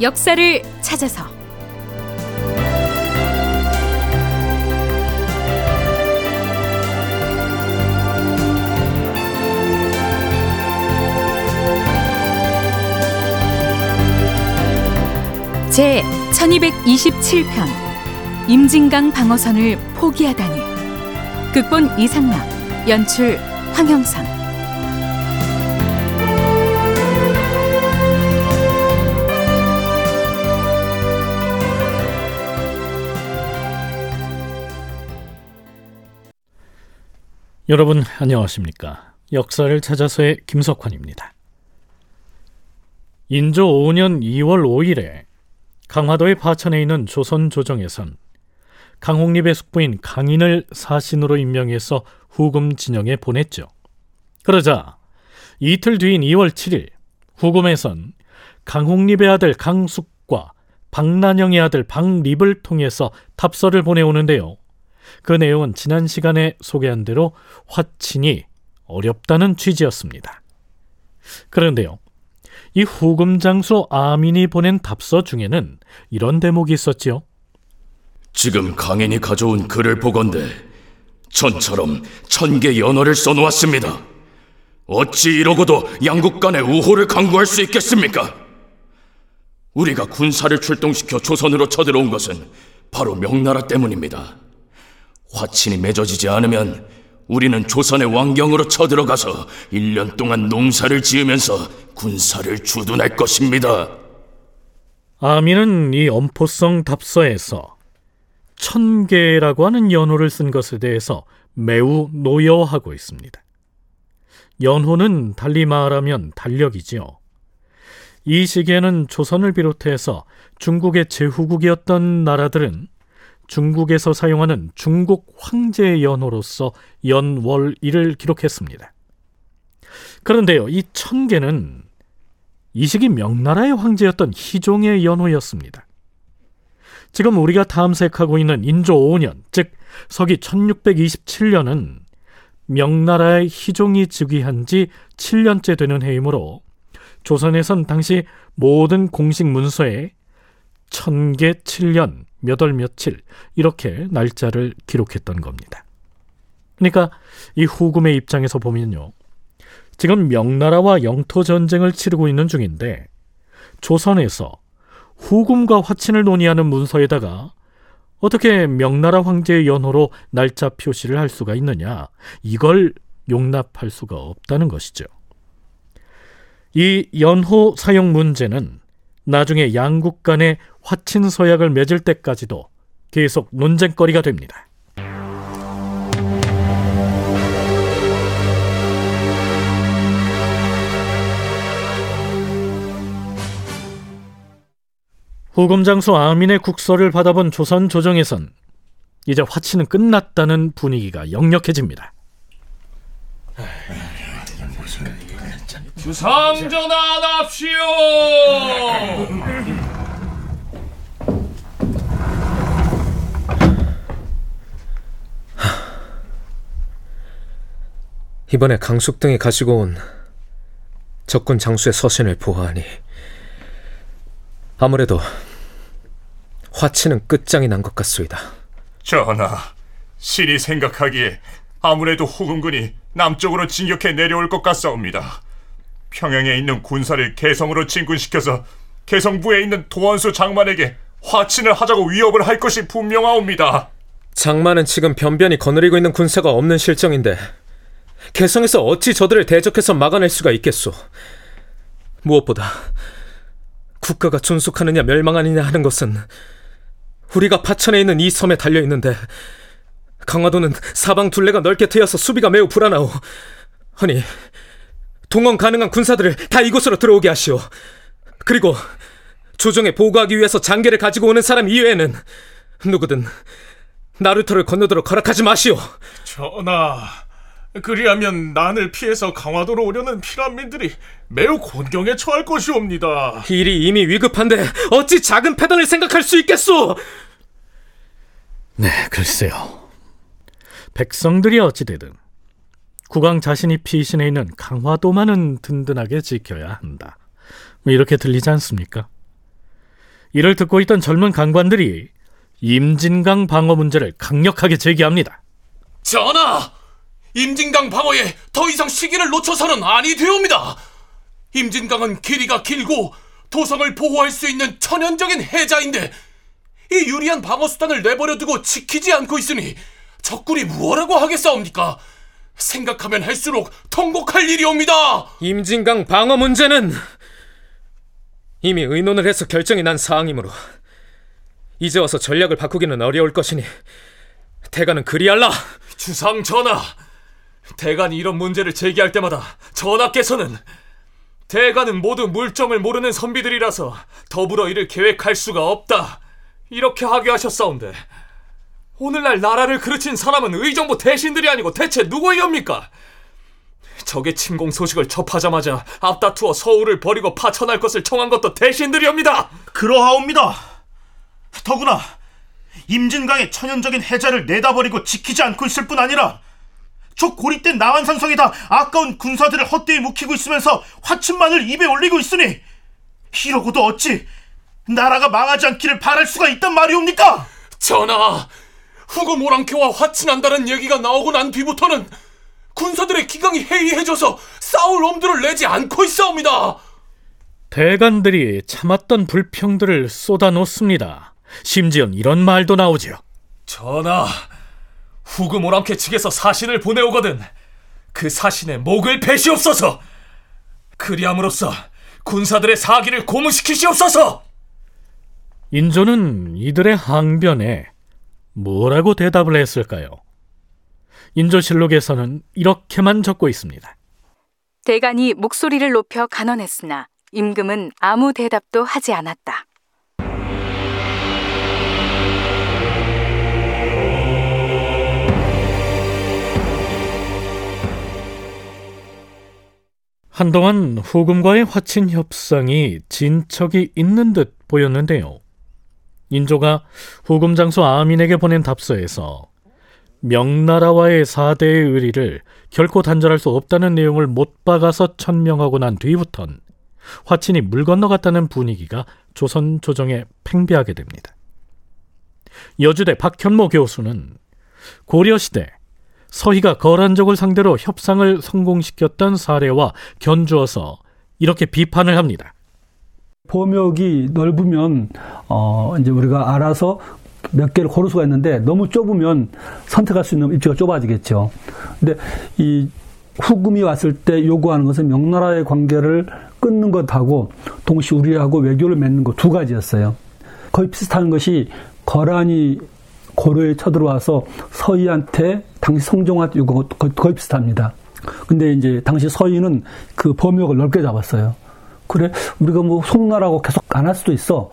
역사를 찾아서. 제 1227편 임진강 방어선을 포기하다니. 극본 이상락 연출 황형선 여러분 안녕하십니까? 역사를 찾아서의 김석환입니다. 인조 5년 2월 5일에 강화도의 파천에 있는 조선 조정에선 강홍립의 숙부인 강인을 사신으로 임명해서 후금 진영에 보냈죠. 그러자 이틀 뒤인 2월 7일 후금에선 강홍립의 아들 강숙과 박난영의 아들 박립을 통해서 탑서를 보내오는데요. 그 내용은 지난 시간에 소개한 대로 화친이 어렵다는 취지였습니다. 그런데요. 이 후금 장수 아민이 보낸 답서 중에는 이런 대목이 있었지요. 지금 강인이 가져온 글을 보건대 전처럼 천개 연어를 써놓았습니다. 어찌 이러고도 양국 간의 우호를 강구할 수 있겠습니까? 우리가 군사를 출동시켜 조선으로 쳐들어온 것은 바로 명나라 때문입니다. 화친이 맺어지지 않으면 우리는 조선의 왕경으로 쳐들어가서 1년 동안 농사를 지으면서 군사를 주둔할 것입니다. 아미는 이 엄포성 답서에서 천계라고 하는 연호를 쓴 것에 대해서 매우 노여워하고 있습니다. 연호는 달리 말하면 달력이지요. 이 시기에는 조선을 비롯해서 중국의 제후국이었던 나라들은 중국에서 사용하는 중국 황제의 연호로서 연월 일을 기록했습니다. 그런데요, 이 천계는 이 시기 명나라의 황제였던 희종의 연호였습니다. 지금 우리가 탐색하고 있는 인조 5년, 즉 서기 1627년은 명나라의 희종이 즉위한 지 7년째 되는 해이므로 조선에선 당시 모든 공식 문서에 천계 7년 몇 월 며칠 이렇게 날짜를 기록했던 겁니다. 그러니까 이 후금의 입장에서 보면요. 지금 명나라와 영토 전쟁을 치르고 있는 중인데 조선에서 후금과 화친을 논의하는 문서에다가 어떻게 명나라 황제의 연호로 날짜 표시를 할 수가 있느냐 이걸 용납할 수가 없다는 것이죠. 이 연호 사용 문제는 나중에 양국 간의 화친 서약을 맺을 때까지도 계속 논쟁거리가 됩니다. 후금장수 아민의 국서를 받아본 조선 조정에선 이제 화친은 끝났다는 분위기가 역력해집니다. 주상전환합시오. 이번에 강숙 등이 가지고 온 적군 장수의 서신을 보아하니 아무래도 화치는 끝장이 난 것 같소이다. 전하, 신이 생각하기에 아무래도 후금군이 남쪽으로 진격해 내려올 것 같사옵니다. 평양에 있는 군사를 개성으로 진군시켜서 개성부에 있는 도원수 장만에게 화친을 하자고 위협을 할 것이 분명하옵니다. 장만은 지금 변변히 거느리고 있는 군사가 없는 실정인데 개성에서 어찌 저들을 대적해서 막아낼 수가 있겠소? 무엇보다 국가가 존속하느냐 멸망하느냐 하는 것은 우리가 파천에 있는 이 섬에 달려 있는데 강화도는 사방 둘레가 넓게 트여서 수비가 매우 불안하오. 아니 동원 가능한 군사들을 다 이곳으로 들어오게 하시오. 그리고 조정에 보고하기 위해서 장계를 가지고 오는 사람 이외에는 누구든 나루터를 건너도록 허락하지 마시오. 전하, 그리하면 난을 피해서 강화도로 오려는 피난민들이 매우 곤경에 처할 것이옵니다. 일이 이미 위급한데 어찌 작은 패단을 생각할 수 있겠소? 네, 글쎄요. 백성들이 어찌되든 국왕 자신이 피신해 있는 강화도만은 든든하게 지켜야 한다. 뭐 이렇게 들리지 않습니까? 이를 듣고 있던 젊은 강관들이 임진강 방어 문제를 강력하게 제기합니다. 전하! 임진강 방어에 더 이상 시기를 놓쳐서는 아니 되옵니다. 임진강은 길이가 길고 도성을 보호할 수 있는 천연적인 해자인데 이 유리한 방어 수단을 내버려 두고 지키지 않고 있으니 적군이 무엇라고 하겠사옵니까? 생각하면 할수록 통곡할 일이옵니다. 임진강 방어 문제는 이미 의논을 해서 결정이 난 사항이므로 이제 와서 전략을 바꾸기는 어려울 것이니 대가는 그리할라. 주상 전하, 대간이 이런 문제를 제기할 때마다 전하께서는 대간은 모두 물정을 모르는 선비들이라서 더불어 이를 계획할 수가 없다. 이렇게 하게 하셨사온데 오늘날 나라를 그르친 사람은 의정부 대신들이 아니고 대체 누구이옵니까? 적의 침공 소식을 접하자마자 앞다투어 서울을 버리고 파천할 것을 청한 것도 대신들이옵니다. 그러하옵니다. 더구나 임진강의 천연적인 해자를 내다버리고 지키지 않고 있을 뿐 아니라 저 고립된 남한산성에다 아까운 군사들을 헛되이 묵히고 있으면서 화친만을 입에 올리고 있으니 이러고도 어찌 나라가 망하지 않기를 바랄 수가 있단 말이옵니까? 전하, 후금 오랑캐와 화친한다는 얘기가 나오고 난 뒤부터는 군사들의 기강이 해이해져서 싸울 엄두를 내지 않고 있사옵니다. 대관들이 참았던 불평들을 쏟아놓습니다. 심지어 이런 말도 나오지요. 전하, 후금 오랑캐 측에서 사신을 보내오거든 그 사신의 목을 베시옵소서. 그리함으로써 군사들의 사기를 고무시키시옵소서. 인조는 이들의 항변에 뭐라고 대답을 했을까요? 인조실록에서는 이렇게만 적고 있습니다. 대간이 목소리를 높여 간언했으나 임금은 아무 대답도 하지 않았다. 한동안 후금과의 화친 협상이 진척이 있는 듯 보였는데요. 인조가 후금 장수 아민에게 보낸 답서에서 명나라와의 사대의 의리를 결코 단절할 수 없다는 내용을 못 박아서 천명하고 난 뒤부턴 화친이 물 건너갔다는 분위기가 조선 조정에 팽배하게 됩니다. 여주대 박현모 교수는 고려시대 서희가 거란족을 상대로 협상을 성공시켰던 사례와 견주어서 이렇게 비판을 합니다. 범역이 넓으면 어 이제 우리가 알아서 몇 개를 고를 수가 있는데 너무 좁으면 선택할 수 있는 입지가 좁아지겠죠. 근데 이 후금이 왔을 때 요구하는 것은 명나라의 관계를 끊는 것하고 동시에 우리하고 외교를 맺는 것 두 가지였어요. 거의 비슷한 것이 거란이 고려에 쳐들어와서 서희한테 당시 성종한테 것도 거의 비슷합니다. 근데 이제 당시 서희는 그 범역을 넓게 잡았어요. 그래 우리가 뭐 송나라고 계속 안 할 수도 있어.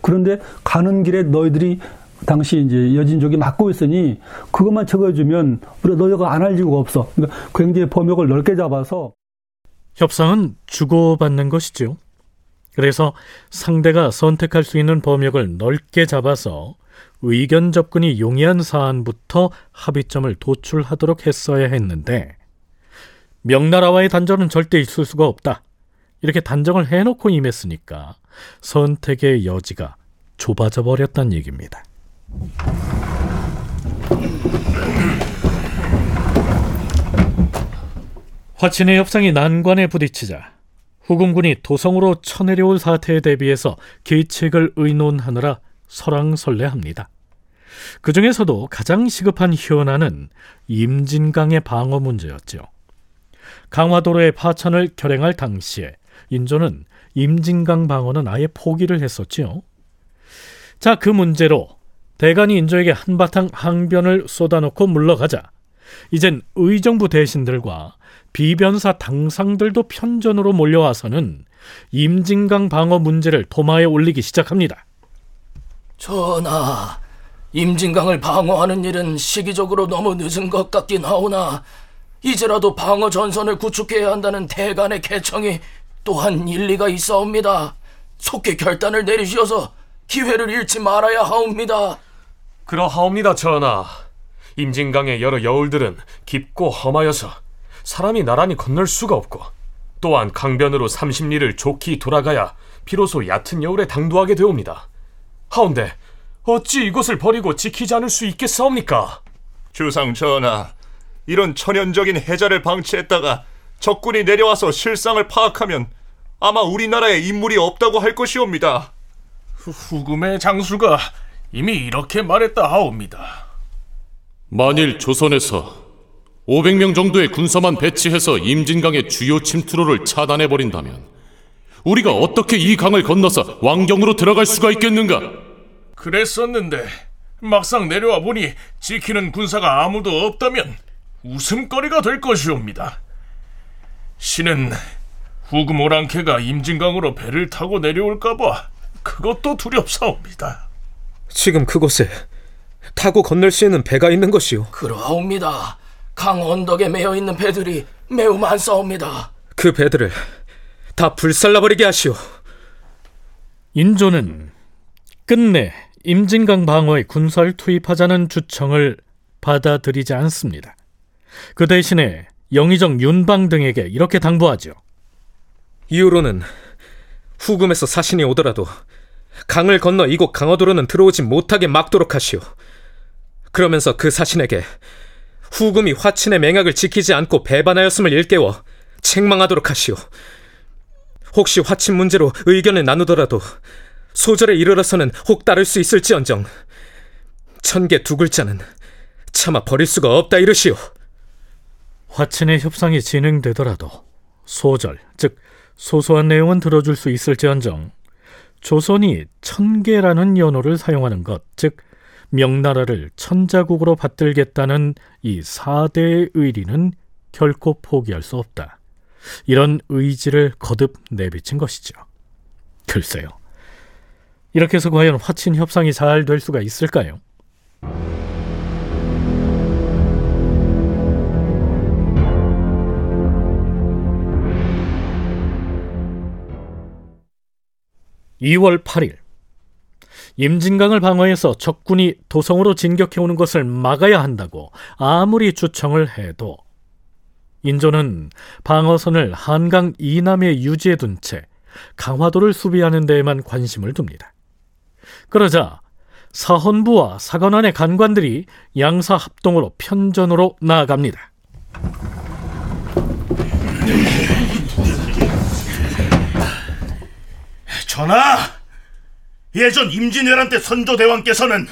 그런데 가는 길에 너희들이 당시 이제 여진족이 맡고 있으니 그것만 적어주면 우리가 너희가 안 할 이유가 없어. 그러니까 굉장히 범역을 넓게 잡아서 협상은 주고받는 것이죠. 그래서 상대가 선택할 수 있는 범역을 넓게 잡아서 의견 접근이 용이한 사안부터 합의점을 도출하도록 했어야 했는데 명나라와의 단절은 절대 있을 수가 없다. 이렇게 단정을 해놓고 임했으니까 선택의 여지가 좁아져 버렸단 얘기입니다. 화친의 협상이 난관에 부딪히자 후금군이 도성으로 쳐내려올 사태에 대비해서 계책을 의논하느라 설왕설래합니다. 그 중에서도 가장 시급한 현안은 임진강의 방어 문제였죠. 강화도로의 파천을 결행할 당시에 인조는 임진강 방어는 아예 포기를 했었지요. 자, 그 문제로 대간이 인조에게 한바탕 항변을 쏟아놓고 물러가자 이젠 의정부 대신들과 비변사 당상들도 편전으로 몰려와서는 임진강 방어 문제를 도마에 올리기 시작합니다. 전하, 임진강을 방어하는 일은 시기적으로 너무 늦은 것 같긴 하오나 이제라도 방어 전선을 구축해야 한다는 대간의 개청이 또한 일리가 있사옵니다. 속히 결단을 내리시어서 기회를 잃지 말아야 하옵니다. 그러하옵니다, 전하. 임진강의 여러 여울들은 깊고 험하여서 사람이 나란히 건널 수가 없고 또한 강변으로 30리를 좋게 돌아가야 비로소 얕은 여울에 당도하게 되옵니다. 하운데 어찌 이곳을 버리고 지키지 않을 수 있겠사옵니까? 주상 전하, 이런 천연적인 해자를 방치했다가 적군이 내려와서 실상을 파악하면 아마 우리나라에 인물이 없다고 할 것이옵니다. 후금의 장수가 이미 이렇게 말했다 하옵니다. 만일 조선에서 500명 정도의 군사만 배치해서 임진강의 주요 침투로를 차단해 버린다면 우리가 어떻게 이 강을 건너서 왕경으로 들어갈 수가 있겠는가? 그랬었는데 막상 내려와 보니 지키는 군사가 아무도 없다면 웃음거리가 될 것이옵니다. 신은 후금 오랑캐가 임진강으로 배를 타고 내려올까봐 그것도 두렵사옵니다. 지금 그곳에 타고 건널 수 있는 배가 있는 것이오. 그러하옵니다. 강 언덕에 매여 있는 배들이 매우 많사옵니다. 그 배들을 다 불살라버리게 하시오. 인조는 끝내 임진강 방어에 군사를 투입하자는 주청을 받아들이지 않습니다. 그 대신에 영의정 윤방 등에게 이렇게 당부하죠. 이후로는 후금에서 사신이 오더라도 강을 건너 이곳 강화도로는 들어오지 못하게 막도록 하시오. 그러면서 그 사신에게 후금이 화친의 맹약을 지키지 않고 배반하였음을 일깨워 책망하도록 하시오. 혹시 화친 문제로 의견을 나누더라도 소절에 이르러서는 혹 따를 수 있을지언정 천개 두 글자는 차마 버릴 수가 없다 이르시오. 화친의 협상이 진행되더라도 소절, 즉 소소한 내용은 들어줄 수 있을지언정 조선이 천계라는 연호를 사용하는 것, 즉 명나라를 천자국으로 받들겠다는 이 사대의 의리는 결코 포기할 수 없다. 이런 의지를 거듭 내비친 것이죠. 글쎄요. 이렇게 해서 과연 화친 협상이 잘 될 수가 있을까요? (2월 8일) 임진강을 방어해서 적군이 도성으로 진격해 오는 것을 막아야 한다고 아무리 주청을 해도 인조는 방어선을 한강 이남에 유지해 둔 채 강화도를 수비하는 데에만 관심을 둡니다. 그러자 사헌부와 사관원의 간관들이 양사 합동으로 편전으로 나아갑니다. 전하, 예전 임진왜란 때 선조대왕께서는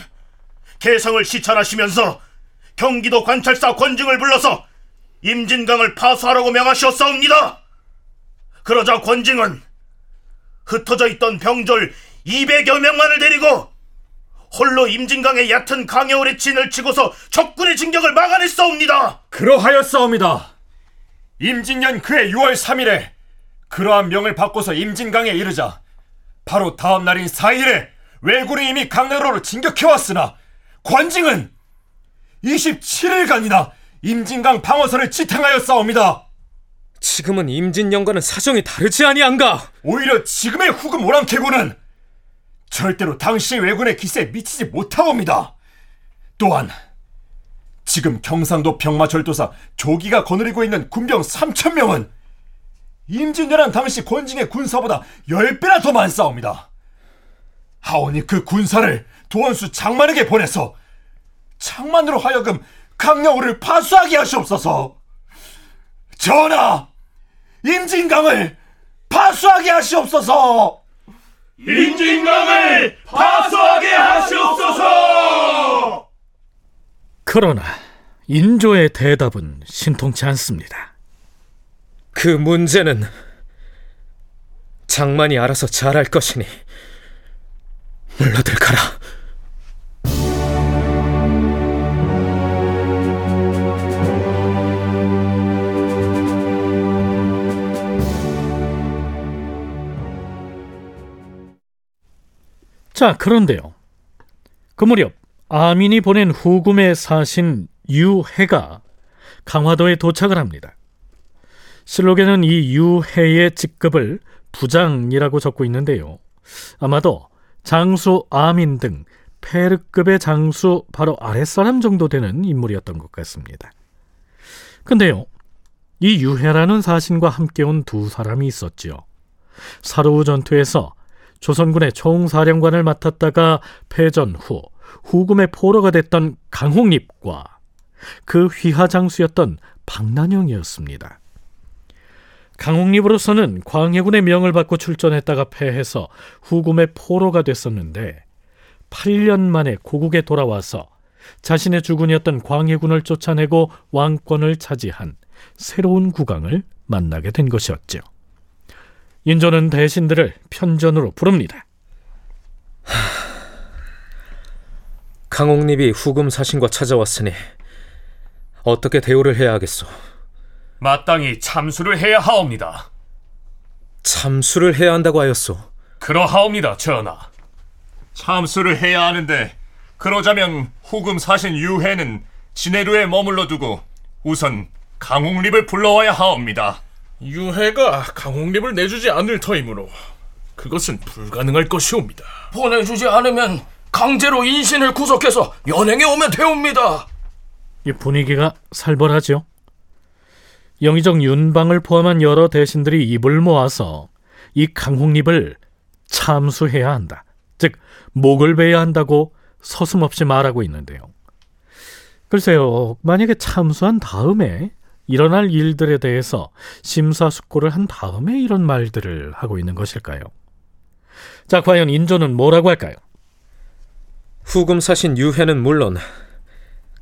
개성을 시찰하시면서 경기도 관찰사 권증을 불러서 임진강을 파수하라고 명하셨사옵니다. 그러자 권증은 흩어져 있던 병졸 200여 명만을 데리고 홀로 임진강의 얕은 강여울에 진을 치고서 적군의 진격을 막아냈사옵니다. 그러하였사옵니다. 임진년 그해 6월 3일에 그러한 명을 받고서 임진강에 이르자 바로 다음 날인 4일에 왜군이 이미 강내로로 진격해왔으나 관징은 27일간이나 임진강 방어선을 지탱하였사옵니다. 지금은 임진영과는 사정이 다르지 아니한가? 오히려 지금의 후금 오랑캐군은 절대로 당시 왜군의 기세에 미치지 못하옵니다. 또한 지금 경상도 병마절도사 조기가 거느리고 있는 군병 3천 명은 임진왜란 당시 권징의 군사보다 10배나 더 많사옵니다. 하오니 그 군사를 도원수 장만에게 보내서 장만으로 하여금 강령우를 파수하게 하시옵소서. 전하, 임진강을 파수하게 하시옵소서. 임진강을 파수하게 하시옵소서! 그러나 인조의 대답은 신통치 않습니다. 그 문제는 장만이 알아서 잘할 것이니 물러들 가라. 자, 그런데요. 그 무렵 아민이 보낸 후금의 사신 유해가 강화도에 도착을 합니다. 실록에는 이 유해의 직급을 부장이라고 적고 있는데요. 아마도 장수 아민 등 페르급의 장수 바로 아랫사람 정도 되는 인물이었던 것 같습니다. 근데요, 이 유해라는 사신과 함께 온 두 사람이 있었지요. 사르우 전투에서 조선군의 총사령관을 맡았다가 패전 후 후금의 포로가 됐던 강홍립과 그 휘하장수였던 박난영이었습니다. 강홍립으로서는 광해군의 명을 받고 출전했다가 패해서 후금의 포로가 됐었는데 8년 만에 고국에 돌아와서 자신의 주군이었던 광해군을 쫓아내고 왕권을 차지한 새로운 국왕을 만나게 된 것이었죠. 인조는 대신들을 편전으로 부릅니다. 강옥립이 후금 사신과 찾아왔으니 어떻게 대우를 해야 하겠소? 마땅히 참수를 해야 하옵니다. 참수를 해야 한다고 하였소. 그러하옵니다, 전하. 참수를 해야 하는데 그러자면 후금 사신 유해는 진해루에 머물러 두고 우선 강홍립을 불러와야 하옵니다. 유해가 강홍립을 내주지 않을 터이므로 그것은 불가능할 것이옵니다. 보내주지 않으면 강제로 인신을 구속해서 연행해 오면 되옵니다. 이 분위기가 살벌하죠. 영의정 윤방을 포함한 여러 대신들이 입을 모아서 이 강홍립을 참수해야 한다. 즉 목을 베야 한다고 서슴없이 말하고 있는데요. 글쎄요, 만약에 참수한 다음에 일어날 일들에 대해서 심사숙고를 한 다음에 이런 말들을 하고 있는 것일까요? 자, 과연 인조는 뭐라고 할까요? 후금 사신 유해는 물론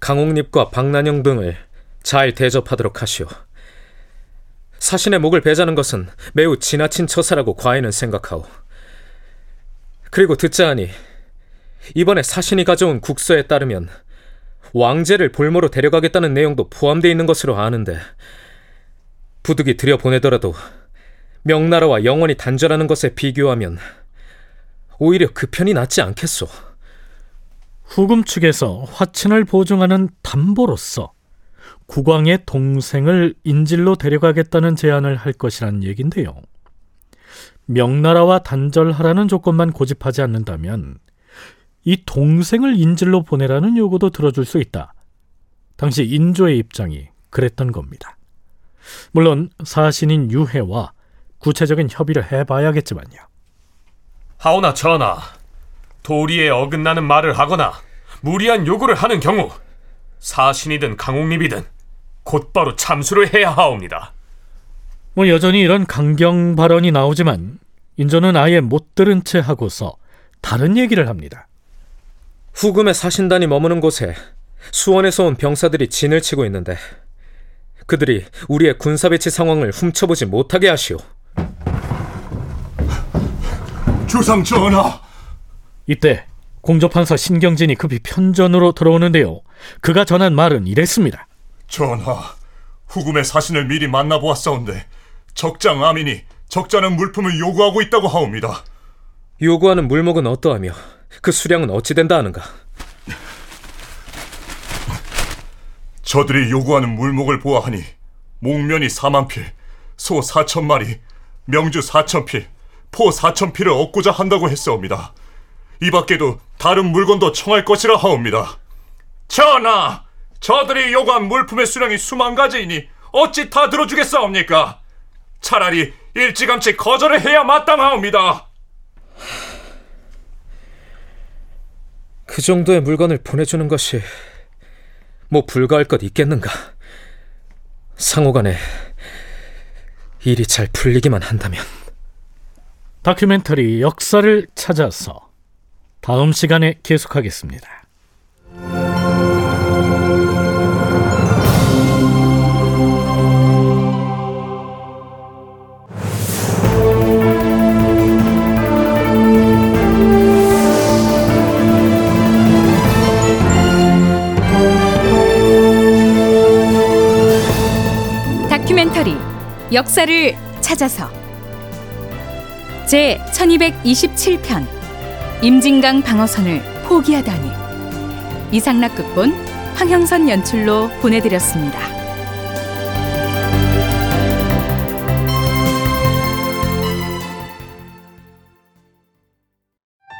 강옥립과 박난영 등을 잘 대접하도록 하시오. 사신의 목을 베자는 것은 매우 지나친 처사라고 과인은 생각하오. 그리고 듣자 하니 이번에 사신이 가져온 국서에 따르면 왕제를 볼모로 데려가겠다는 내용도 포함되어 있는 것으로 아는데 부득이 들여보내더라도 명나라와 영원히 단절하는 것에 비교하면 오히려 그 편이 낫지 않겠소. 후금 측에서 화친을 보증하는 담보로서 국왕의 동생을 인질로 데려가겠다는 제안을 할 것이란 얘긴데요. 명나라와 단절하라는 조건만 고집하지 않는다면 이 동생을 인질로 보내라는 요구도 들어줄 수 있다. 당시 인조의 입장이 그랬던 겁니다. 물론 사신인 유해와 구체적인 협의를 해봐야겠지만요. 하오나 전하, 도리에 어긋나는 말을 하거나 무리한 요구를 하는 경우 사신이든 강옥립이든 곧바로 참수를 해야 하옵니다. 뭐 여전히 이런 강경 발언이 나오지만 인조는 아예 못 들은 채 하고서 다른 얘기를 합니다. 후금의 사신단이 머무는 곳에 수원에서 온 병사들이 진을 치고 있는데 그들이 우리의 군사 배치 상황을 훔쳐보지 못하게 하시오. 주상 전하, 이때 공조판사 신경진이 급히 편전으로 들어오는데요. 그가 전한 말은 이랬습니다. 전하, 후금의 사신을 미리 만나보았사온데 적장 아민이 적자는 물품을 요구하고 있다고 하옵니다. 요구하는 물목은 어떠하며 그 수량은 어찌 된다 하는가? 저들이 요구하는 물목을 보아하니 목면이 4만 필, 소 4천 마리, 명주 4천 필, 포 4천 필을 얻고자 한다고 했사옵니다. 이 밖에도 다른 물건도 청할 것이라 하옵니다. 전하, 저들이 요구한 물품의 수량이 수만 가지이니 어찌 다 들어주겠사옵니까? 차라리 일찌감치 거절을 해야 마땅하옵니다. 그 정도의 물건을 보내주는 것이 뭐 불가할 것 있겠는가? 상호간에 일이 잘 풀리기만 한다면 다큐멘터리 역사를 찾아서 다음 시간에 계속하겠습니다. 역사를 찾아서 제 1227편 임진강 방어선을 포기하다니 이상락 극본 황형선 연출로 보내드렸습니다.